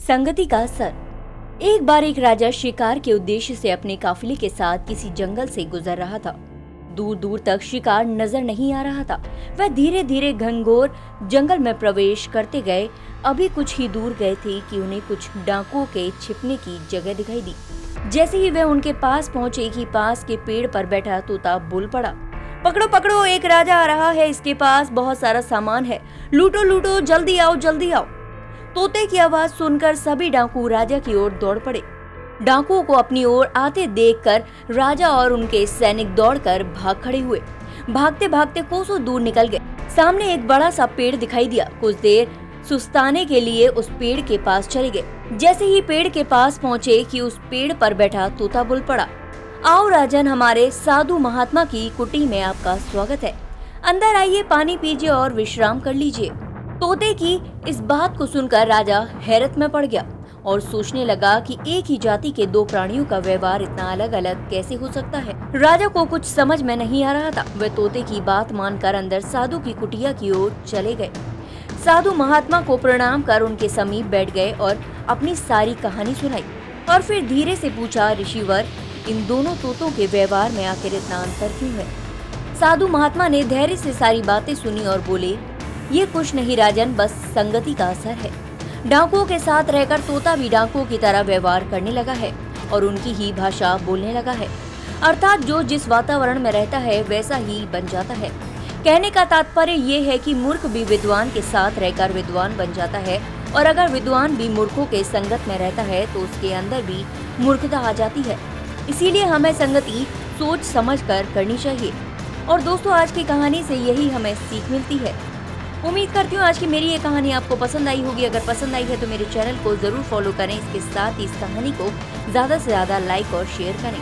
संगति का असर। एक बार एक राजा शिकार के उद्देश्य से अपने काफिले के साथ किसी जंगल से गुजर रहा था। दूर दूर तक शिकार नज़र नहीं आ रहा था। वह धीरे धीरे घनघोर जंगल में प्रवेश करते गए। अभी कुछ ही दूर गए थे कि उन्हें कुछ डाकुओं के छिपने की जगह दिखाई दी। जैसे ही वह उनके पास पहुँचे कि पास के पेड़ पर बैठा तोता बोल पड़ा। पकड़ो पकड़ो, एक राजा आ रहा है। इसके पास बहुत सारा सामान है। लूटो लूटो, जल्दी आओ जल्दी आओ। तोते की आवाज़ सुनकर सभी डाकू राजा की ओर दौड़ पड़े। डाकुओं को अपनी ओर आते देखकर राजा और उनके सैनिक दौड़कर भाग खड़े हुए। भागते भागते कोसों दूर निकल गए। सामने एक बड़ा सा पेड़ दिखाई दिया। कुछ देर सुस्ताने के लिए उस पेड़ के पास चले गए। जैसे ही पेड़ के पास पहुँचे कि उस पेड़ पर बैठा तोता बुल पड़ा। आओ राजन, हमारे साधु महात्मा की कुटी में आपका स्वागत है। अंदर आइए, पानी पीजिए और विश्राम कर लीजिए। तोते की इस बात को सुनकर राजा हैरत में पड़ गया और सोचने लगा कि एक ही जाति के दो प्राणियों का व्यवहार इतना अलग अलग कैसे हो सकता है। राजा को कुछ समझ में नहीं आ रहा था। वह तोते की बात मानकर अंदर साधु की कुटिया की ओर चले गए। साधु महात्मा को प्रणाम कर उनके समीप बैठ गए और अपनी सारी कहानी सुनाई और फिर धीरे से पूछा, ऋषिवर, इन दोनों तोतों के व्यवहार में आखिर इतना अंतर क्यों है? साधु महात्मा ने धैर्य से सारी बातें सुनी और बोले ये कुछ नहीं राजन, बस संगति का असर है। डाकुओं के साथ रहकर तोता भी डाकुओं की तरह व्यवहार करने लगा है और उनकी ही भाषा बोलने लगा है। अर्थात जो जिस वातावरण में रहता है, वैसा ही बन जाता है। कहने का तात्पर्य ये है कि मूर्ख भी विद्वान के साथ रहकर विद्वान बन जाता है और अगर विद्वान भी मूर्खों के संगत में रहता है तो उसके अंदर भी मूर्खता आ जाती है। इसीलिए हमें संगति सोच समझ कर करनी चाहिए। और दोस्तों, आज की कहानी से यही हमें सीख मिलती है। उम्मीद करती हूँ आज की मेरी ये कहानी आपको पसंद आई होगी। अगर पसंद आई है तो मेरे चैनल को ज़रूर फॉलो करें। इसके साथ ही इस कहानी को ज़्यादा से ज़्यादा लाइक और शेयर करें।